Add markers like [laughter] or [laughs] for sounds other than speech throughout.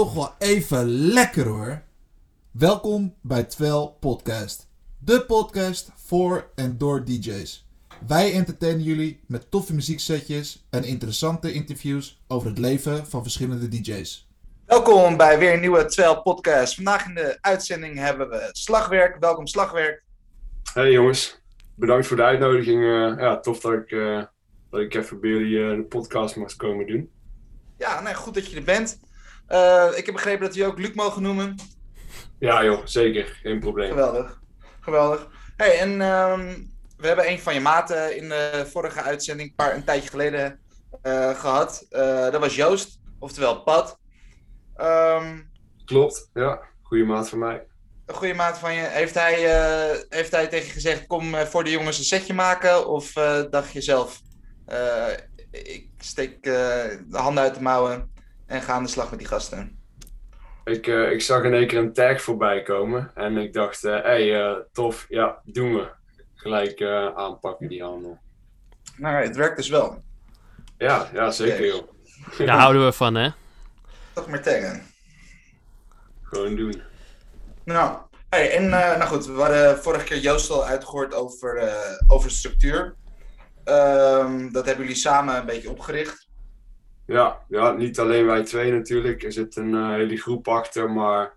toch wel even lekker hoor. Welkom bij Twel Podcast. De podcast voor en door DJ's. Wij entertainen jullie met toffe muzieksetjes en interessante interviews over het leven van verschillende DJ's. Welkom bij weer een nieuwe Twel podcast. Vandaag in de uitzending hebben we Slagwerk. Welkom Slagwerk. Hey jongens, bedankt voor de uitnodiging. Eh, ja, tof dat ik, eh, dat ik even bij jullie eh, de podcast mag komen doen. Ja, nee, goed dat je er bent. Eh, ik heb begrepen dat we je ook Luc mogen noemen. Ja joh, zeker, geen probleem. Geweldig. Geweldig. Hey, en ehm, we hebben een van je maten in de vorige uitzending, een, paar, een tijdje geleden, eh, gehad. Eh, dat was Joost, oftewel Pat. Ehm, Klopt, ja, goede maat van mij. een goede maat van je. Heeft hij, heeft hij tegen je gezegd, kom voor de jongens een setje maken? Of dacht je zelf, ik steek de handen uit de mouwen en ga aan de slag met die gasten? Ik, eh, ik zag in één keer een tag voorbij komen en ik dacht, hé hey, eh, tof, ja, doen we. Gelijk eh, aanpakken die handel. Nou, het werkt dus wel. Ja, ja, zeker joh. [laughs] Daar houden we van, hè? Toch meer taggen. Gewoon doen. Nou, hey, en eh, nou goed, we hadden vorige keer Joost al uitgehoord over, eh, over structuur. Ehm, dat hebben jullie samen een beetje opgericht. Ja, ja, niet alleen wij twee natuurlijk. Er zit een eh, hele groep achter, maar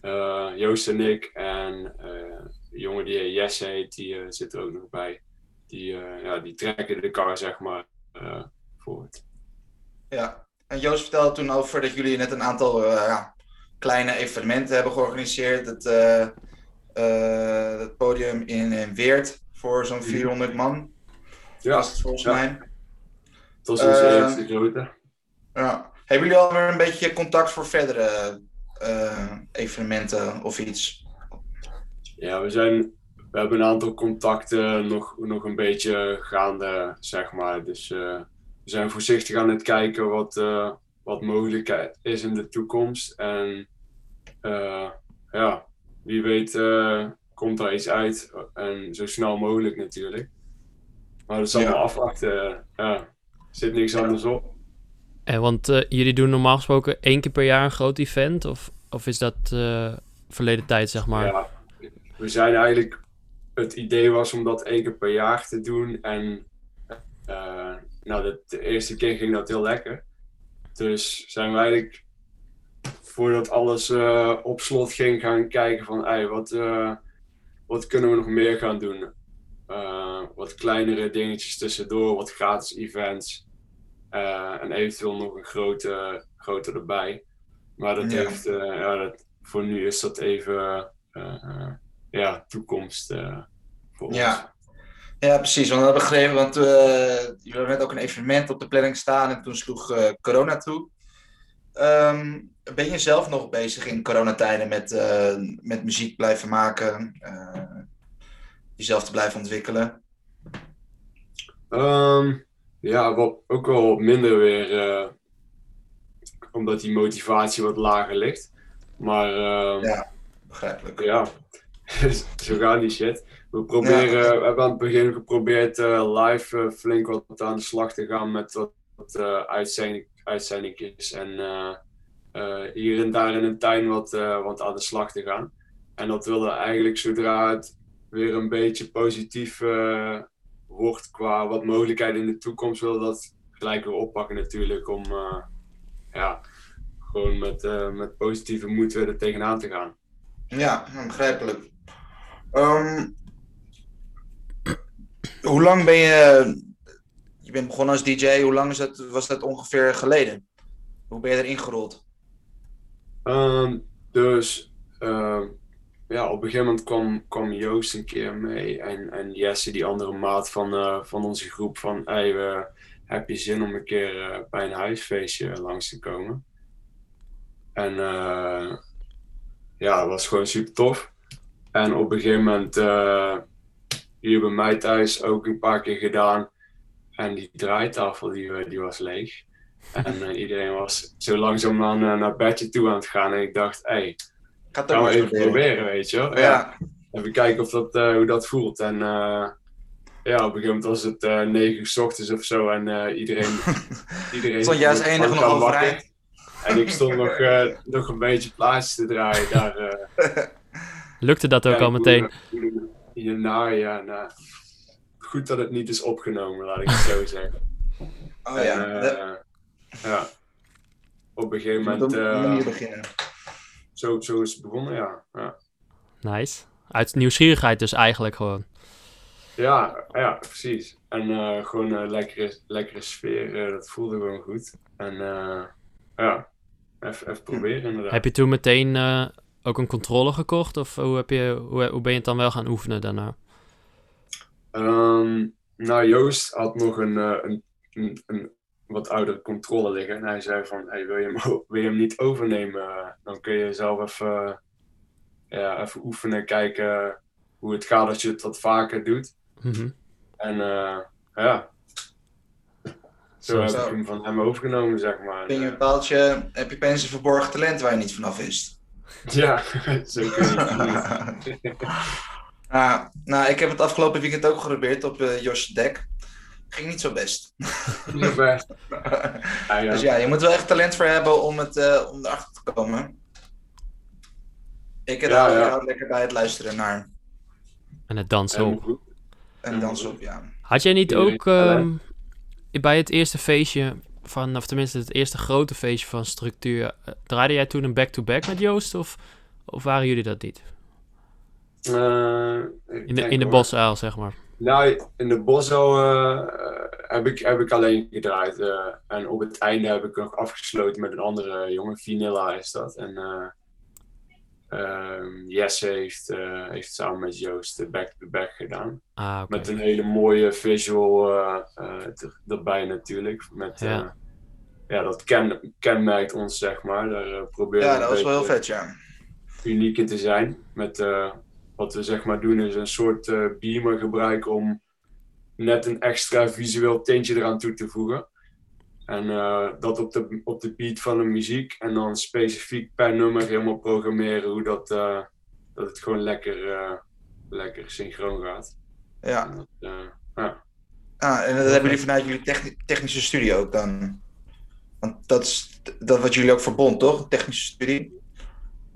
eh, Joost en ik en eh, de jongen die Jesse heet, die zit er ook nog bij. Die, ja, die trekken de kar, zeg maar, voort. Ja. En Joost vertelde toen over dat jullie net een aantal ja, kleine evenementen hebben georganiseerd. Het, het podium in, in Weert voor zo'n 400 man, Ja, was het volgens ja. mij. Dat is onze Eh, eerste grote. Ja. Hebben jullie alweer een beetje contact voor verdere eh, evenementen of iets? Ja, we, zijn, we hebben een aantal contacten nog, nog een beetje gaande, zeg maar. Dus eh, we zijn voorzichtig aan het kijken wat, eh, wat mogelijk is in de toekomst. En ja, wie weet komt daar iets uit. En zo snel mogelijk natuurlijk. Maar dat is allemaal Ja. afwachten. Ja, zit niks anders op. En want eh, jullie doen normaal gesproken één keer per jaar een groot event? Of, of is dat eh, verleden tijd, zeg maar? Ja, we zijn eigenlijk. Het idee was om dat één keer per jaar te doen. En eh, nou, de, de eerste keer ging dat heel lekker. Dus zijn we eigenlijk. Voordat alles eh, op slot ging, gaan kijken van ey, wat, eh, wat kunnen we nog meer gaan doen? Eh, wat kleinere dingetjes tussendoor, wat gratis events. Eh, en eventueel nog een grote, grote erbij. Maar dat Ja. heeft, eh, ja, dat, voor nu is dat even eh, ja, toekomst voor ons. Ja. Ja, precies. Want we hebben begrepen, want jullie hebben net ook een evenement op de planning staan en toen sloeg corona toe. Ehm, ben je zelf nog bezig in coronatijden met, met muziek blijven maken, jezelf te blijven ontwikkelen? Ehm, ja, wat, ook wel minder weer, eh, omdat die motivatie wat lager ligt. Maar ehm, Ja. Begrijpelijk. Ja, [laughs] zo gaat die shit. We, proberen, we hebben aan het begin geprobeerd eh, live eh, flink wat aan de slag te gaan met wat, wat uitzending, uitzendingjes. En hier en daar in een tuin wat, wat aan de slag te gaan. En dat willen we eigenlijk zodra het weer een beetje positief wordt qua wat mogelijkheden in de toekomst, we dat gelijk weer oppakken natuurlijk. Om eh, ja, gewoon met, eh, met positieve moed weer er tegenaan te gaan. Ja, begrijpelijk. Ehm, hoe lang ben je. Je bent begonnen als DJ, hoe lang is dat, was dat ongeveer geleden? Hoe ben je erin gerold? Ehm, dus ehm, ja, op een gegeven moment kwam, kwam Joost een keer mee en, en Jesse, die andere maat van, eh, van onze groep, van hey, we, heb je zin om een keer eh, bij een huisfeestje langs te komen? En eh, ja, dat was gewoon super tof. En op een gegeven moment hier bij mij thuis ook een paar keer gedaan. En die draaitafel die, die was leeg. En iedereen was zo langzaam eh, naar bedje toe aan het gaan. En ik dacht, hé, hey, Ga het ook gaan we even proberen, weet je wel. Ja. Even kijken of dat, eh, hoe dat voelt. En eh, ja, op een gegeven moment was het eh 9 uur 's ochtends of zo. En eh, iedereen, [laughs] iedereen Stond wordt enige nog overeind? en ik stond nog, eh, nog een beetje plaatjes te draaien daar. eh, Lukte dat ook al meteen? Hierna, ja, nou, goed dat het niet is opgenomen, laat ik het zo [laughs] zeggen. Oh ja, En, ja. Op een gegeven moment, eh, manier beginnen. Zo, zo is het begonnen, ja. ja. Nice. Uit nieuwsgierigheid dus eigenlijk gewoon. Ja, ja, precies. En eh, gewoon een lekkere, lekkere sfeer, eh, dat voelde gewoon goed. En eh, ja, even, even proberen inderdaad. Heb je toen meteen eh, ook een controle gekocht? Of hoe, heb je, hoe, hoe ben je het dan wel gaan oefenen daarna? Ehm, nou, Joost had nog een, eh, een, een, een wat oudere controle liggen. En hij zei van, hey, wil, je hem, [laughs] wil je hem niet overnemen? Dan kun je zelf even, ja, even oefenen, kijken hoe het gaat als je het wat vaker doet. Mhm. En eh, ja, zo Zo heb ik hem van hem overgenomen, zeg maar. Ben je een bepaaldje, heb je opeens een verborgen talent waar je niet vanaf wist? [laughs] Ja, zo kun je het. Ah, nou, ik heb het afgelopen weekend ook geprobeerd op eh Jos Dek. Ging niet zo best. Niet best. [laughs] Ja, ja. Dus ja, je moet wel echt talent voor hebben om, het, eh, om erachter te komen. Ik Ja, hou, ja. ik hou lekker bij het luisteren naar En het dansen Helemaal op. en dansen op, ja. Had jij niet ook ehm, bij het eerste feestje van, of tenminste het eerste grote feestje van Structuur, eh, draaide jij toen een back-to-back met Joost of, of waren jullie dat niet? Eh, In de, in de bosuil, zeg maar. Nou, in de Bosso eh, heb, ik, heb ik alleen gedraaid. eh, en op het einde heb ik nog afgesloten met een andere jongen. Vanilla is dat. En eh ehm, Jesse heeft, eh, heeft samen met Joost de back-to-back gedaan. Ah. Met een hele mooie visual eh, eh, er- erbij natuurlijk. Met, Ja. ja. ja, dat ken, kenmerkt ons, zeg maar. Daar proberen Ja, we dat was wel heel vet, ja. uniek in te zijn. Met, eh, wat we zeg maar doen is een soort eh, beamer gebruiken om net een extra visueel tintje eraan toe te voegen. En eh, dat op de, op de beat van de muziek en dan specifiek per nummer helemaal programmeren hoe dat, eh, dat het gewoon lekker, lekker synchroon gaat. ja. En dat, ja. Ah, en dat hebben jullie vanuit jullie techni- technische studio ook dan? Want dat is dat wat jullie ook verbond, toch? Technische studie?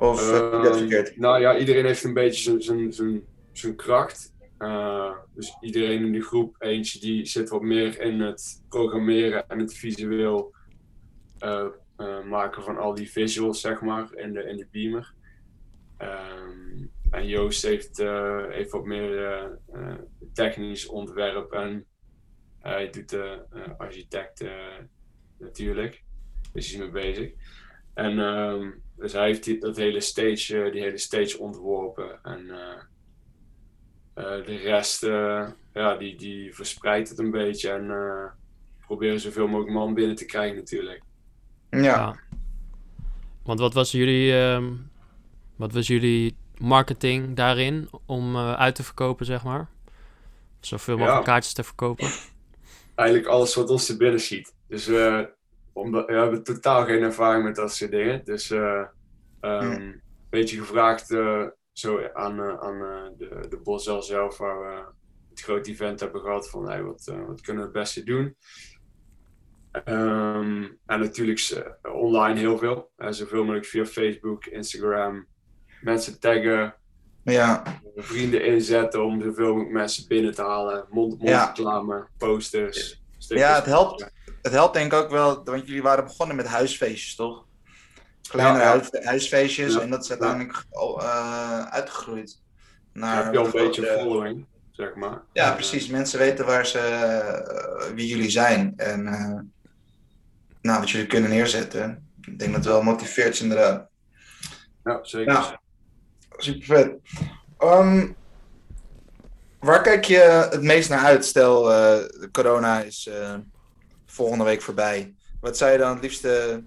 Of heb dat Ehm, verkeerd? Nou ja, iedereen heeft een beetje zijn- zijn- zijn- zijn kracht. Eh, dus iedereen in de groep, eentje die zit wat meer in het programmeren en het visueel eh, eh, maken van al die visuals, zeg maar, in de, in de beamer. Ehm, en Joost heeft, eh, heeft wat meer eh, eh, technisch ontwerp en hij doet de eh, architect eh, natuurlijk. Dus hij is mee bezig. En ehm, dus hij heeft die, dat hele stage, eh, die hele stage ontworpen. En eh, eh, de rest, eh, ja, die, die verspreidt het een beetje. En eh, proberen zoveel mogelijk man binnen te krijgen natuurlijk. Ja. Ja. Want wat was jullie, ehm, wat was jullie marketing daarin om uit te verkopen, zeg maar? Zoveel mogelijk Ja. kaartjes te verkopen. Eigenlijk alles wat ons te binnen schiet. Dus eh, omdat, we hebben totaal geen ervaring met dat soort dingen. Dus eh ehm, een beetje gevraagd eh, zo aan, eh, aan de, de Bosel zelf, waar we het grote event hebben gehad, van hey, wat, wat kunnen we het beste doen. Ehm, en natuurlijk online heel veel. Eh, zoveel mogelijk via Facebook, Instagram. Mensen taggen, ja. vrienden inzetten om zoveel mogelijk mensen binnen te halen. Ja. reclame, posters. Ja, het helpt. Het helpt denk ik ook wel, want jullie waren begonnen met huisfeestjes, toch? Kleine Ja, ja. huis- huisfeestjes en dat is uiteindelijk eh, uitgegroeid. Naar heb je al een beetje grotere- following, zeg maar. Ja, precies. Mensen weten waar ze, eh, wie jullie zijn en eh, nou, wat jullie kunnen neerzetten. Ik denk dat het wel motiveert is, inderdaad. ja, zeker. Ja. Super vet. Ehm, waar kijk je het meest naar uit? Stel, corona is volgende week voorbij. Wat zou je dan het liefste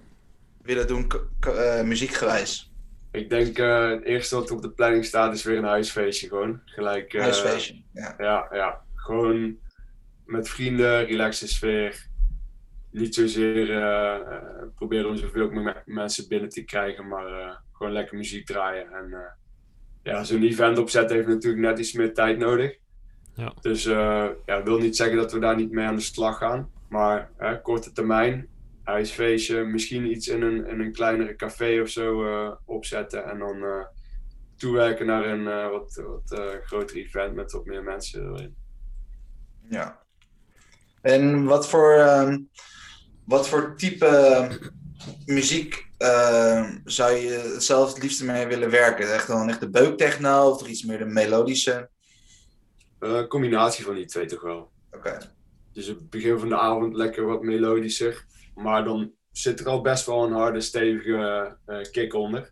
willen doen, eh, muziekgewijs? Ik denk eh, het eerste wat op de planning staat is weer een huisfeestje gewoon. Gelijk, eh, Huisfeestje. Ja. Ja, ja. Gewoon met vrienden, relaxe sfeer. Niet zozeer proberen om zoveel mogelijk me- mensen binnen te krijgen, maar eh, gewoon lekker muziek draaien. En eh, ja, zo'n event opzetten heeft natuurlijk net iets meer tijd nodig. Ja. Dus eh ja, wil niet zeggen dat we daar niet mee aan de slag gaan. Maar hè, korte termijn huisfeestje, misschien iets in een, in een kleinere café of zo eh, opzetten. En dan eh, toewerken naar een eh, wat, wat groter event met wat meer mensen erin. Ja. En wat voor, ehm, wat voor type muziek ehm, zou je zelf het liefste mee willen werken? Echt dan echt de beuktechno of toch iets meer de melodische? Combinatie van die twee toch wel. Oké. Dus het begin van de avond lekker wat melodischer. Maar dan zit er al best wel een harde, stevige eh, kick onder.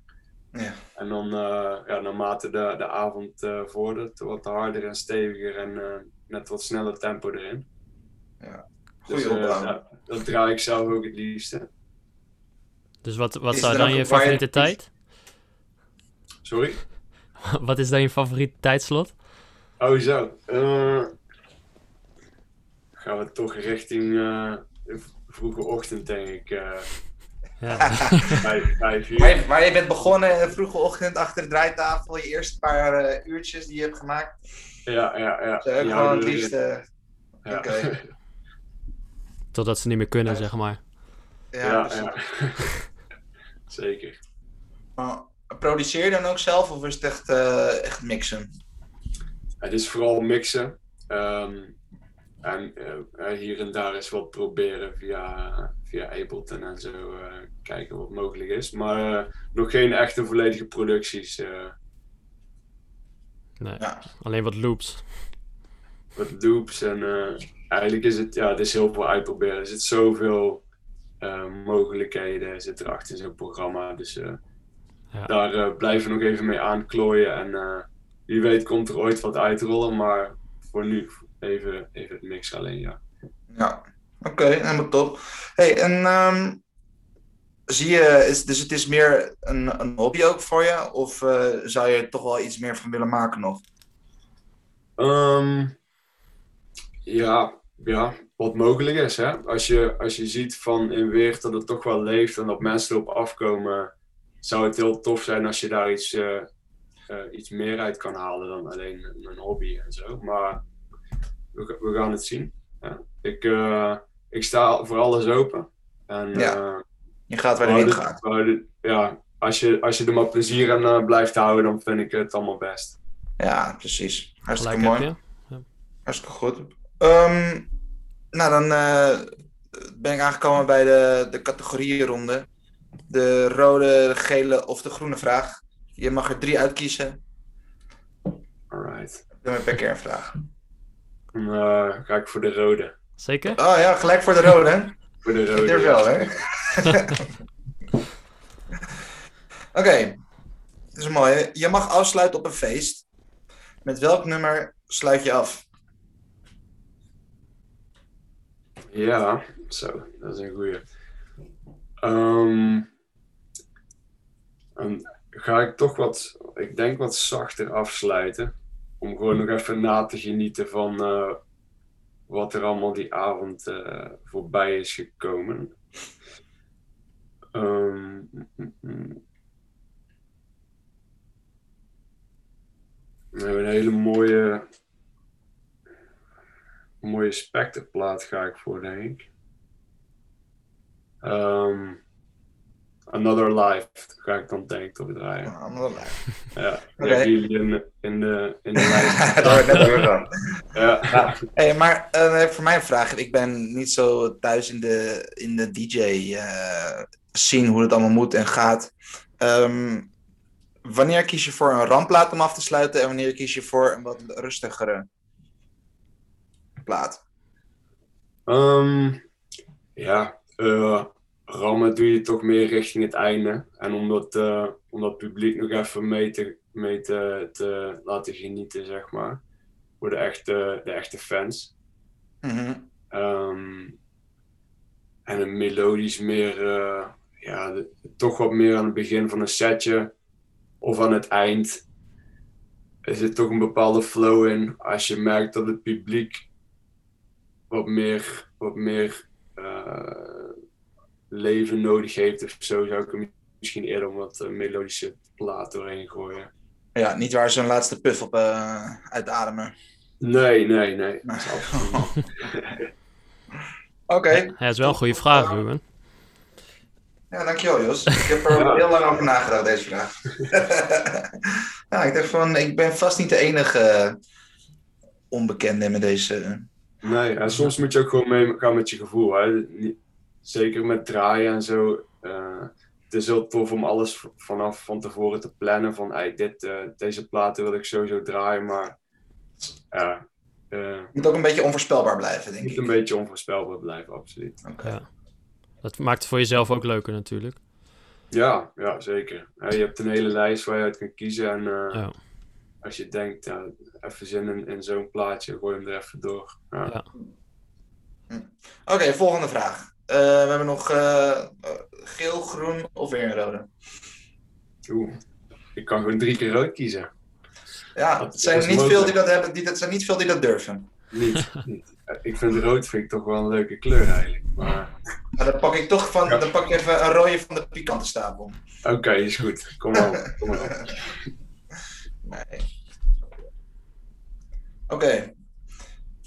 Ja. En dan, eh, ja, naarmate de, de avond eh, vordert, wat harder en steviger en eh, net wat sneller tempo erin. Goeie Dus, opbouw. ja, dat draai ik zelf ook het liefste. Dus wat, wat Is zou dan je- favoriete tijd? Sorry? [laughs] wat is dan je favoriete tijdslot? Oh, zo. Eh, gaan we toch richting eh, de vroege ochtend, denk ik. eh Ja. vijf, vijf uur. Maar je, maar je bent begonnen in de vroege ochtend achter de draaitafel, je eerste paar eh, uurtjes die je hebt gemaakt. Ja, ja, ja. Die gewoon het liefst... eh, Ja. oké. [laughs] Totdat ze niet meer kunnen, Ja. zeg maar. ja, ja, precies. ja. [laughs] Zeker. Maar produceer je dan ook zelf of is het echt, eh, echt mixen? Het is vooral mixen. Ehm, en eh, hier en daar eens wat proberen via, via Ableton en zo. eh, kijken wat mogelijk is. Maar eh, nog geen echte volledige producties. eh Nee. Ja. Alleen wat loops. wat loops. En eh, eigenlijk is het, ja, het is heel veel uitproberen. Er zit zoveel eh, mogelijkheden zit erachter in zo'n programma. Dus eh, Ja. daar eh, blijven we nog even mee aanklooien. En eh, wie weet komt er ooit wat uitrollen. Maar voor nu even, even het mixen alleen, ja. Ja, oké, helemaal top. Hey, en ehm, zie je, is, dus het is meer een, een hobby ook voor je? Of eh, zou je er toch wel iets meer van willen maken nog? Ehm, ja, ja, wat mogelijk is. Hè? Als, je, als je ziet van in Weert dat het toch wel leeft en dat mensen erop afkomen, zou het heel tof zijn als je daar iets, eh, eh, iets meer uit kan halen dan alleen een, een hobby en zo. Maar we, we gaan het zien. Ja. Ik, eh, ik sta voor alles open. En, Ja. eh, Je gaat waar je gaat. ja, als je, als je er maar plezier aan eh, blijft houden, dan vind ik het allemaal best. Ja, precies. Hartstikke Gelijk mooi. heb. Hartstikke goed. Ehm, nou, dan eh, ben ik aangekomen bij de, de categorieronde. De rode, de gele of de groene vraag. Je mag er drie uitkiezen. Alright. Maar per keer een vraag. Dan eh, ga ik voor de rode. Zeker? Oh ja, gelijk voor de rode. hè? [laughs] Voor de Ik rode. durf ja. wel, hè? [laughs] Oké, dat is mooi. Je mag afsluiten op een feest. Met welk nummer sluit je af? Ja, zo, dat is een goeie. Ehm, dan ga ik toch wat, ik denk wat zachter afsluiten. Om gewoon nog even na te genieten van eh, wat er allemaal die avond eh, voorbij is gekomen. Ehm. We hebben een hele mooie, mooie specterplaat ga ik voor, denk ik. Ehm, Another Life ga ik dan denk ik toch draaien. Andere lijn. Ja, die Oké. hebben jullie in, in de, in de lijst. [laughs] net weer van. Ja. Hey, maar eh, voor mij een vraag. Ik ben niet zo thuis in de, in de DJ eh scene, hoe het allemaal moet en gaat. Ehm, wanneer kies je voor een rampplaat om af te sluiten en wanneer kies je voor een wat rustigere plaat? Ehm, ja, eh, rammen doe je toch meer richting het einde. En om dat, eh, om dat publiek nog even mee te, mee te, te laten genieten, zeg maar. Voor de echte, de echte fans. Mhm. Ehm, en een melodisch meer, eh, ja, de- toch wat meer aan het begin van een setje of aan het eind. Er zit toch een bepaalde flow in. Als je merkt dat het publiek wat meer, wat meer eh, leven nodig heeft of zo, zou ik hem misschien eerder een wat eh, melodische plaat doorheen gooien. Ja, niet waar zo'n laatste puff op eh, uitademen. Nee, nee, nee. [laughs] Oké. Ja, dat is wel een goede vraag, Ruben. Ja, dankjewel Jos. Ik heb er [laughs] Ja. heel lang over nagedacht, deze vraag. [laughs] ja, ik dacht van, ik ben vast niet de enige onbekende met deze... Nee, en soms moet je ook gewoon meegaan met je gevoel. Hè? Zeker met draaien en zo. eh, het is heel tof om alles vanaf van tevoren te plannen. Van ey, dit, eh, deze platen wil ik sowieso draaien. Maar ja, eh, Het moet ook een beetje onvoorspelbaar blijven, het denk moet ik. een beetje onvoorspelbaar blijven, absoluut. Oké. Ja. Dat maakt het voor jezelf ook leuker natuurlijk. Ja, ja zeker. Ja, je hebt een hele lijst waar je uit kan kiezen. En eh, Ja. als je denkt, ja, even zin in, in zo'n plaatje, gooi hem er even door. Ja. Ja. Oké, volgende vraag. Eh, we hebben nog eh, eh, geel, groen of weer een rode. Oeh, ik kan gewoon drie keer rood kiezen. Ja, Dat het zijn niet veel die dat hebben. Die, het zijn niet veel die dat durven. Niet, niet. Ik vind rood vind ik toch wel een leuke kleur eigenlijk. Maar Maar dan pak ik toch van, Ja. dan pak ik even een rode van de pikante stapel. oké, is goed. Kom maar op. Kom maar. [laughs] Nee. Oké.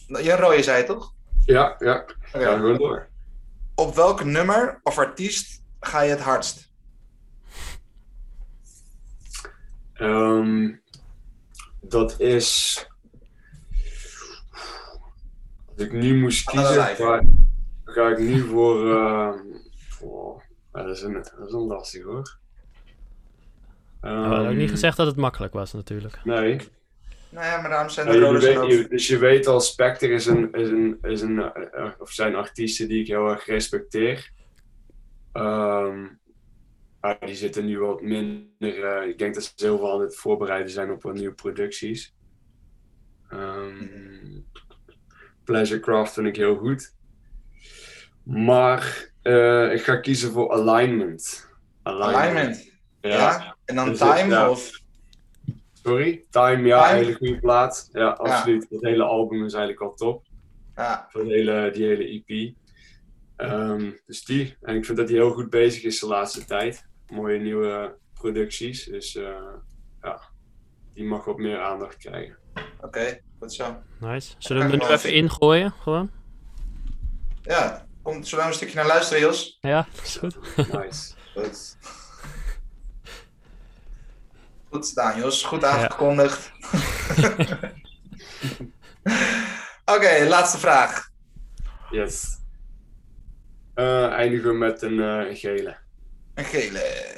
Je een rode zei je toch? Ja, ja. Oké. Ga gewoon door. Op welk nummer of artiest ga je het hardst? Ehm, dat is. Als ik nu moest kiezen, ga, ga ik nu voor. ehm, voor ja, dat, is een, dat is een lastig hoor. We hadden ook Ehm, niet gezegd dat het makkelijk was natuurlijk. Nee. Nou ja, maar daarom zijn Ja, de weet, je- dus je weet al, Spectre is een, is een, is een eh, of zijn artiesten die ik heel erg respecteer. Ehm, maar die zitten nu wat minder. eh, ik denk dat ze heel veel aan het voorbereiden zijn op wat nieuwe producties. Ehm Pleasurecraft vind ik heel goed. Maar eh, ik ga kiezen voor Alignment. Alignment. Ja. Ja. En dan Dus Time of... Sorry? Time, ja, Time? hele goede plaat. Ja, absoluut. Het hele album is eigenlijk al top. Ja. Van die hele, die hele EP. Ehm, dus die. En ik vind dat hij heel goed bezig is de laatste tijd. Mooie nieuwe producties. Dus eh, ja, die mag wat meer aandacht krijgen. Oké, goed zo. Nice. Zullen we hem er nu even ingooien? Gewoon? Ja, komt zo lang een stukje naar luisteren, Jos. Ja, is goed. Nice. Goed. Goed gedaan, Jos. Goed aangekondigd. [laughs] Oké, laatste vraag. Yes. Eh, eindigen we met een eh, gele. Een gele.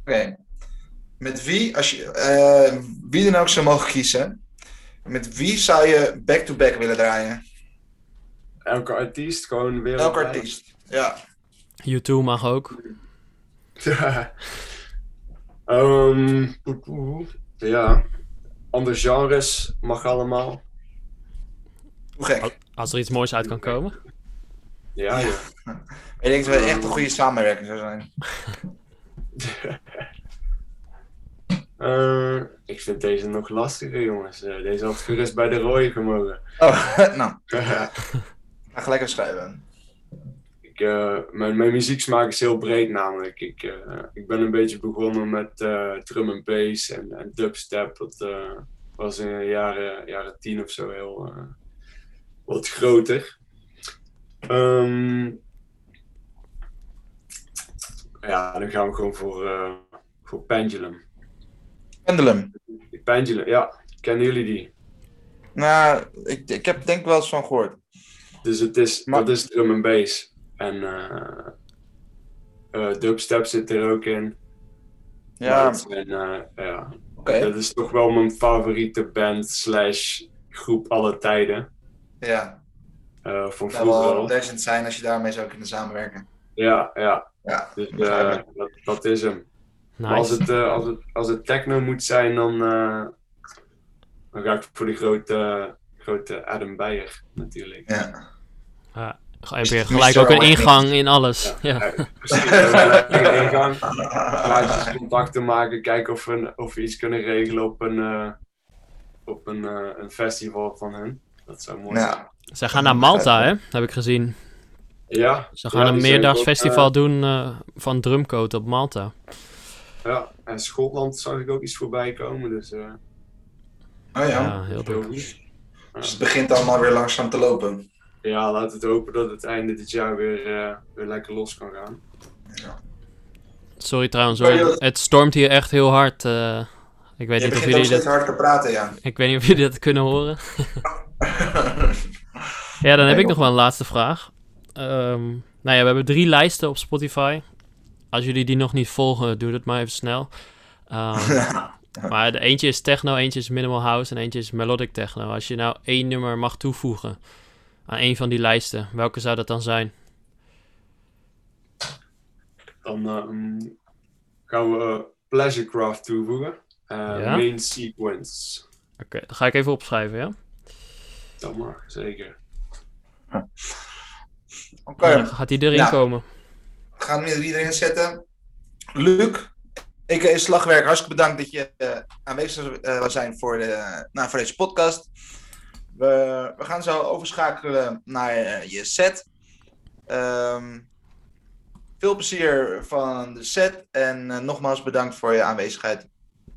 Oké. Met wie, als je, eh, wie dan ook zou mogen kiezen, met wie zou je back-to-back willen draaien? Elke artiest, gewoon weer. Elke artiest. Ja. U2 mag ook. Ja. [laughs] Ehm, poe. ja. Andere genres mag allemaal. Hoe gek. Als er iets moois uit kan komen. Ja, ja. [laughs] Ik denk dat we echt een goede samenwerking zou zijn. [laughs] Eh, ik vind deze nog lastiger, jongens. Eh, deze had gerust bij de rode gemogen. Oh, [laughs] nou, ga gelijk even schrijven. Ik, eh, mijn, mijn muzieksmaak is heel breed namelijk. Ik, eh, ik ben een beetje begonnen met eh, drum en bass en, en dubstep. Dat was in de jaren, jaren tien of zo heel wat groter. Ehm, ja, dan gaan we gewoon voor, voor Pendulum. Pendulum. Pendulum, ja. Kennen jullie die? Nou, ik, ik heb denk wel eens van gehoord. Dus het is, Maar- dat is drum en bass. En eh, eh, dubstep zit er ook in. Ja, zijn, eh, ja, oké. dat is toch wel mijn favoriete band slash groep alle tijden. Ja, Eh, van dat wel legend zijn als je daarmee zou kunnen samenwerken. Ja, ja. Ja, Dus eh, dat, dat is hem. Als het, eh, als, het, als het techno moet zijn, dan, eh, dan ga ik voor de grote, grote Adam Beyer natuurlijk. Ja. Heb je gelijk Mr. ook een ingang in alles. Ja. Ja, precies. Een ingang. Contacten maken, kijken of we, of we iets kunnen regelen op een, eh, op een, eh, een festival van hen. Dat zou mooi zijn. Ja, Ze gaan naar Malta, hè? Heb ik gezien. Ja, Ze gaan Ja, een die zijn meerdaags ook, festival eh, doen eh, van Drumcoat op Malta. ja, en Schotland zag ik ook iets voorbij komen, dus eh oh ja. Ja, heel heel goed. Dus het begint allemaal weer langzaam te lopen. Ja, laten we het hopen dat het einde dit jaar weer, eh, weer lekker los kan gaan. Sorry trouwens hoor, dat- het stormt hier echt heel hard. eh. ik, weet Je niet of jullie dat, hard te praten, ja. ik weet niet of jullie dat kunnen horen. [laughs] Ja, dan heb ik nog wel een laatste vraag. Ehm, nou ja, we hebben drie lijsten op Spotify. Als jullie die nog niet volgen, doe het maar even snel. Ehm, [laughs] maar de eentje is techno, eentje is minimal house en eentje is melodic techno. Als je nou één nummer mag toevoegen aan één van die lijsten, welke zou dat dan zijn? Dan ehm, gaan we Pleasurecraft toevoegen. Eh, Ja? Main sequence. Oké, dan ga ik even opschrijven, ja? Dat mag, zeker. Oké, Dan gaat die erin Ja. komen. we gaan hem iedereen zetten. Luc, ik is Slagwerk, hartstikke bedankt dat je eh, aanwezig eh, wil zijn voor, de, nou, voor deze podcast. We, we gaan zo overschakelen naar eh, je set. Ehm, veel plezier van de set en eh, nogmaals bedankt voor je aanwezigheid.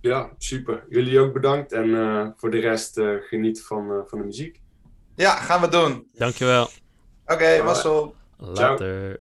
Ja, super. Jullie ook bedankt. En eh, voor de rest eh, geniet van, eh, van de muziek. Ja, gaan we doen. Dankjewel. Oké, Marcel. Later.